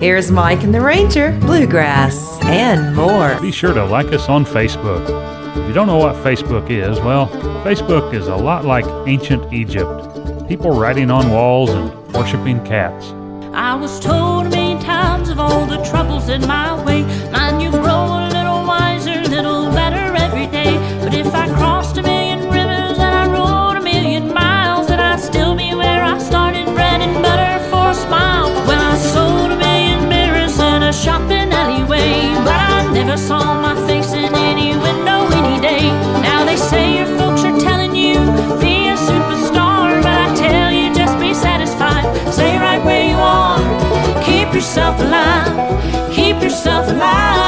Here's Mike and the Ranger, Bluegrass, and more. Be sure to like us on Facebook. If you don't know what Facebook is, well, Facebook is a lot like ancient Egypt. People writing on walls and worshiping cats. I was told many times of all the troubles in my way. Mind you never saw my face in any window any day. Now they say your folks are telling you be a superstar, but I tell you just be satisfied. Stay right where you are. Keep yourself alive. Keep yourself alive.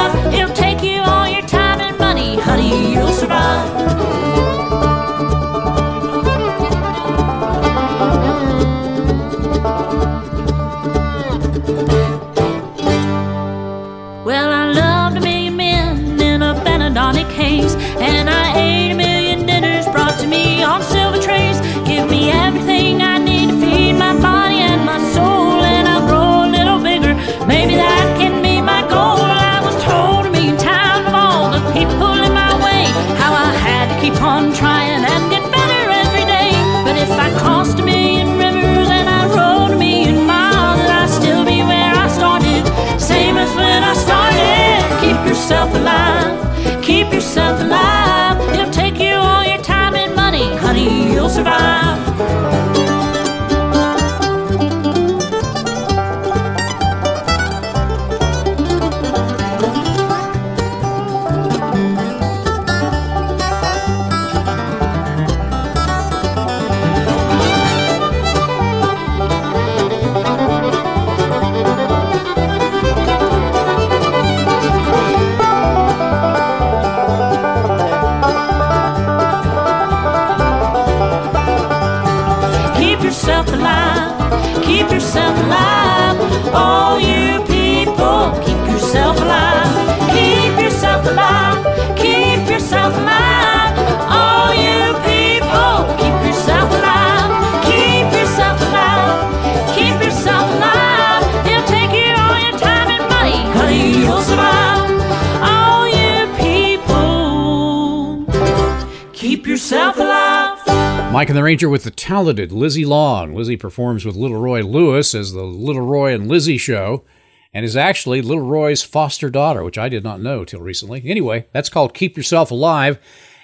Mike and the Ranger with the talented Lizzie Long. Lizzie performs with Little Roy Lewis as the Little Roy and Lizzie show and is actually Little Roy's foster daughter, which I did not know till recently. Anyway, that's called Keep Yourself Alive.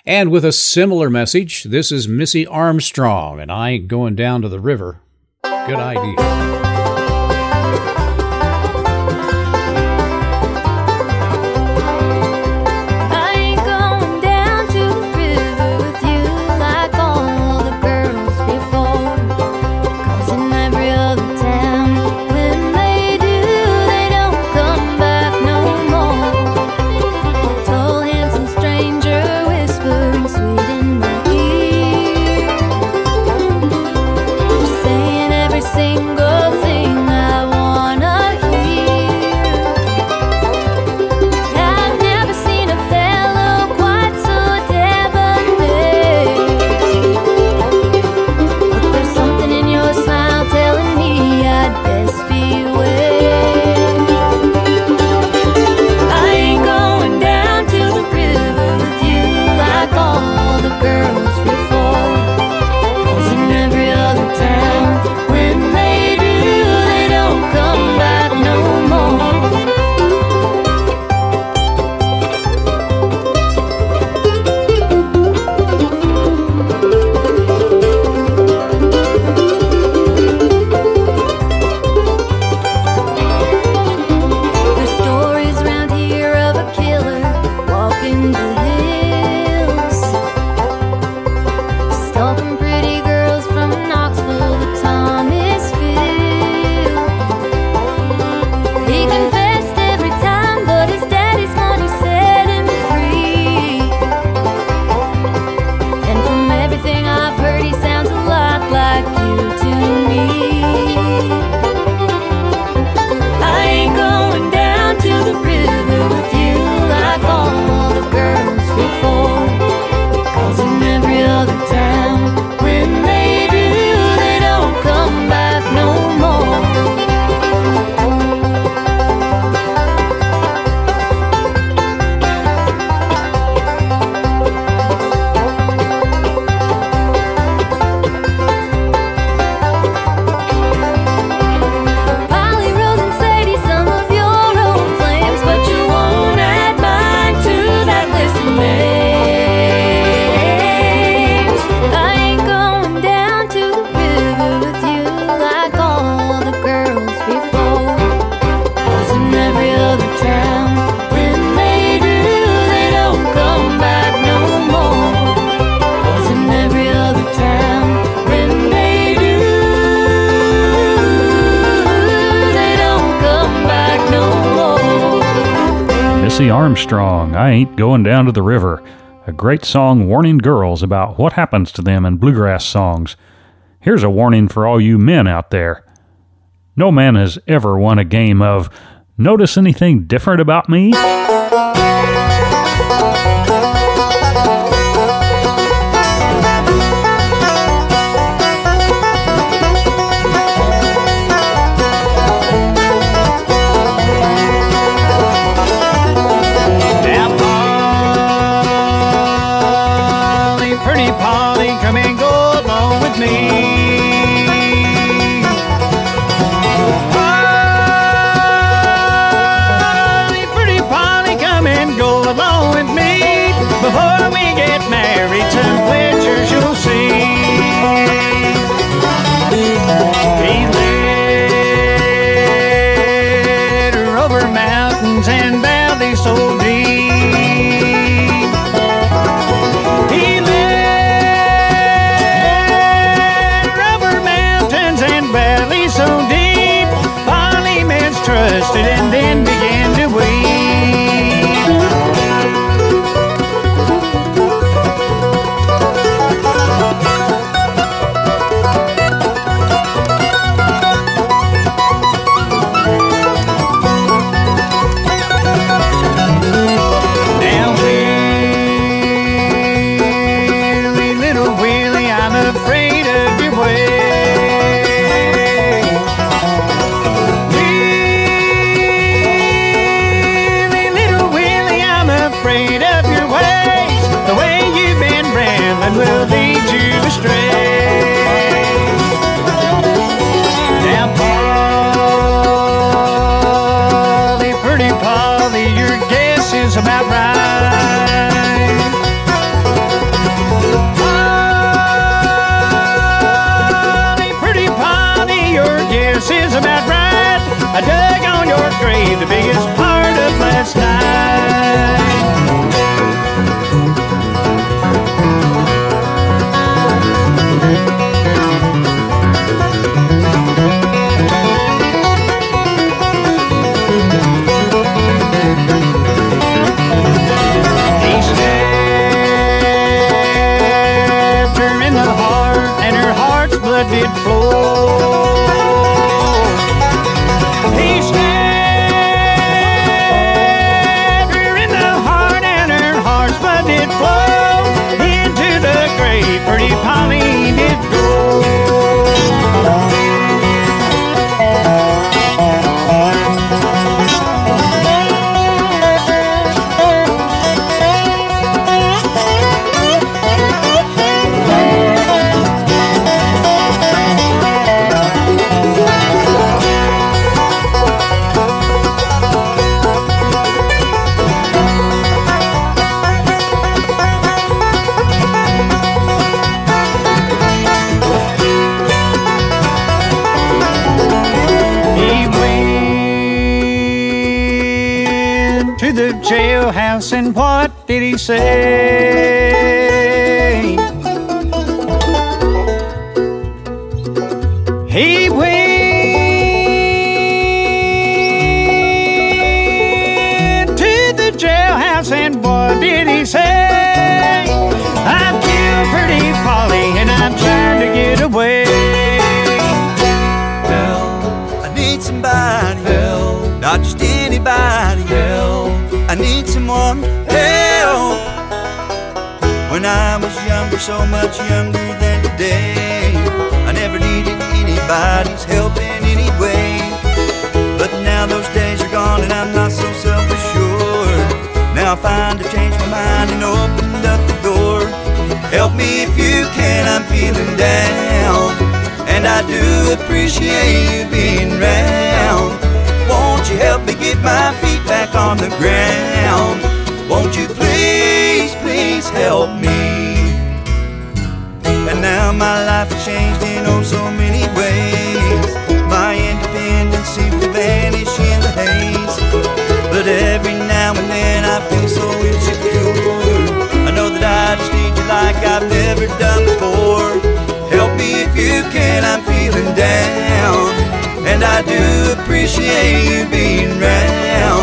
And with a similar message, this is Missy Armstrong and I ain't going down to the river. Good idea. Armstrong, I Ain't Going Down to the River, a great song warning girls about what happens to them in bluegrass songs. Here's a warning for all you men out there. No man has ever won a game of Notice anything different about me? Mountains and valleys so deep. And what did he say? I was younger, so much younger than today, I never needed anybody's help in any way. But now those days are gone and I'm not so self-assured. Now I find I changed my mind and opened up the door. Help me if you can, I'm feeling down. And I do appreciate you being round. Won't you help me get my feet back on the ground? Won't you please, please help me? And now my life has changed in oh so many ways. My independence seems to vanish in the haze. But every now and then I feel so insecure. I know that I just need you like I've never done before. Help me if you can, I'm feeling down. And I do appreciate you being round.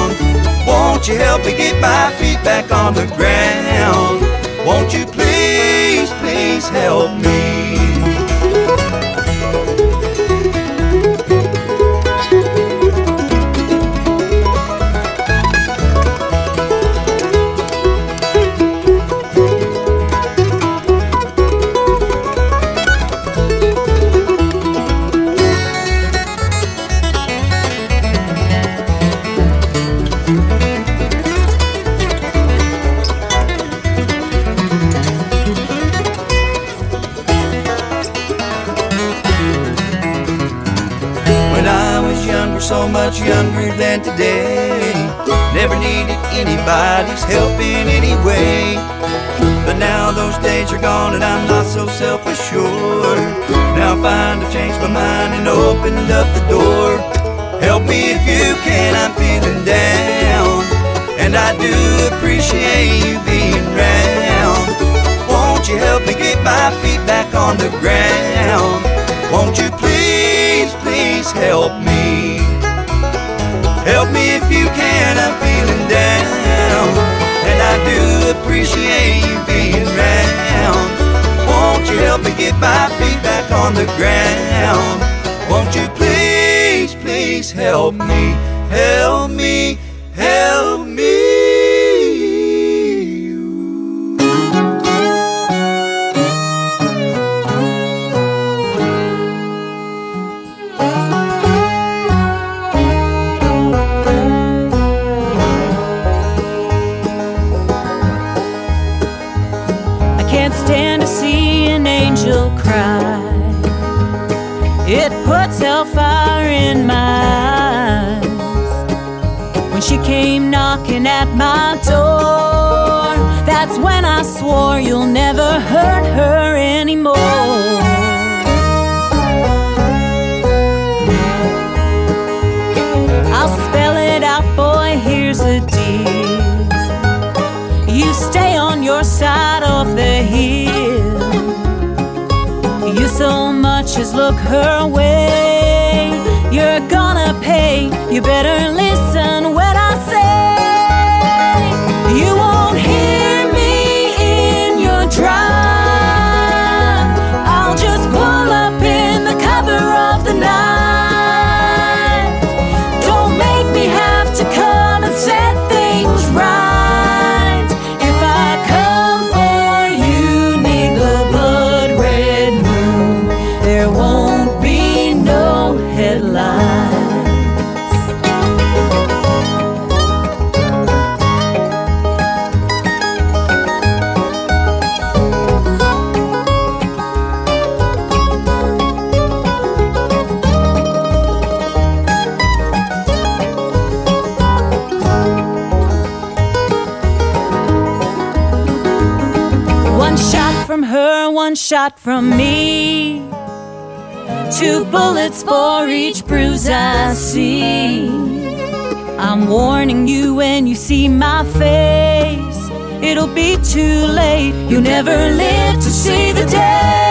Won't you help me get my feet back on the ground? Won't you please, please help me? Much younger than today. Never needed anybody's help in any way. But now those days are gone and I'm not so self assured. Now I find I've changed my mind and opened up the door. Help me if you can, I'm feeling down. And I do appreciate you being round. Won't you help me get my feet back on the ground? Won't you please, please help me? Appreciate you being round. Won't you help me get my feet back on the ground? Won't you please, please help me? Help me, help me. Swore you'll never hurt her anymore. I'll spell it out, boy, here's a deal. You stay on your side of the hill. You so much as look her way. You're gonna pay. You better listen from her, one shot from me. Two bullets for each bruise I see. I'm warning you when you see my face. It'll be too late. You never live to see the day.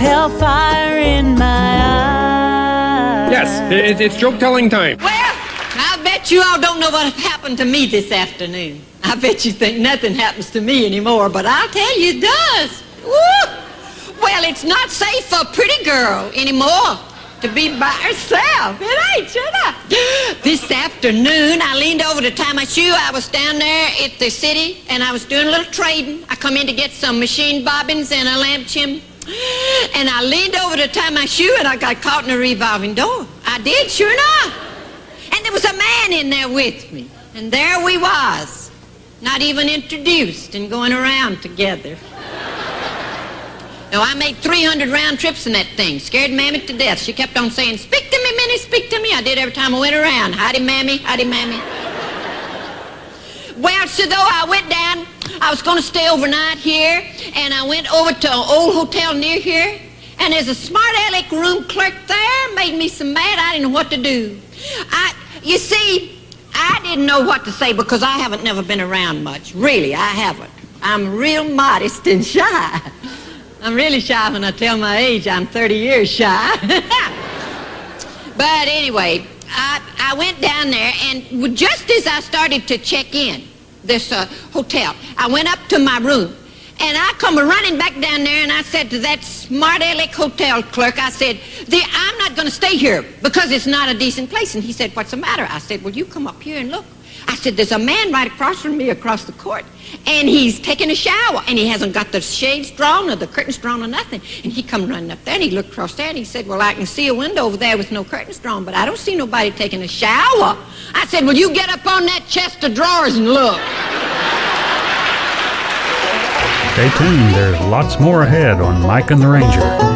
Hellfire in my eyes. Yes, it, it's joke telling time. Well, I bet you all don't know what happened to me this afternoon. I bet you think nothing happens to me anymore, but I'll tell you it does. Woo! Well, it's not safe for a pretty girl anymore to be by herself. It ain't, shut up. This afternoon, I leaned over to tie my shoe. I was down there at the city, and I was doing a little trading. I come in to get some machine bobbins and a lamp chimney. And I leaned over to tie my shoe, and I got caught in a revolving door. I did, sure enough. And there was a man in there with me. And there we was, not even introduced and going around together. Now, I made 300 round trips in that thing. Scared Mammy to death. She kept on saying, speak to me, Minnie, speak to me. I did every time I went around. Howdy, Mammy, howdy, Mammy. Well, so though I went down, I was going to stay overnight here, and I went over to an old hotel near here, and there's a smart aleck room clerk there. Made me so mad I didn't know what to do. I, you see, I didn't know what to say because I haven't never been around much. Really, I haven't. I'm real modest and shy. I'm really shy when I tell my age. I'm 30 years shy. but anyway, I, I went down there, and just as I started to check in this uh, hotel, I went up to my room. And I come running back down there, and I said to that smart aleck hotel clerk, I said, I'm not going to stay here because it's not a decent place. And he said, what's the matter? I said, well, you come up here and look. I said, there's a man right across from me across the court, and he's taking a shower, and he hasn't got the shades drawn or the curtains drawn or nothing. And he come running up there, and he looked across there, and he said, well, I can see a window over there with no curtains drawn, but I don't see nobody taking a shower. I said, well, you get up on that chest of drawers and look. Stay tuned, there's lots more ahead on Mike and the Ranger.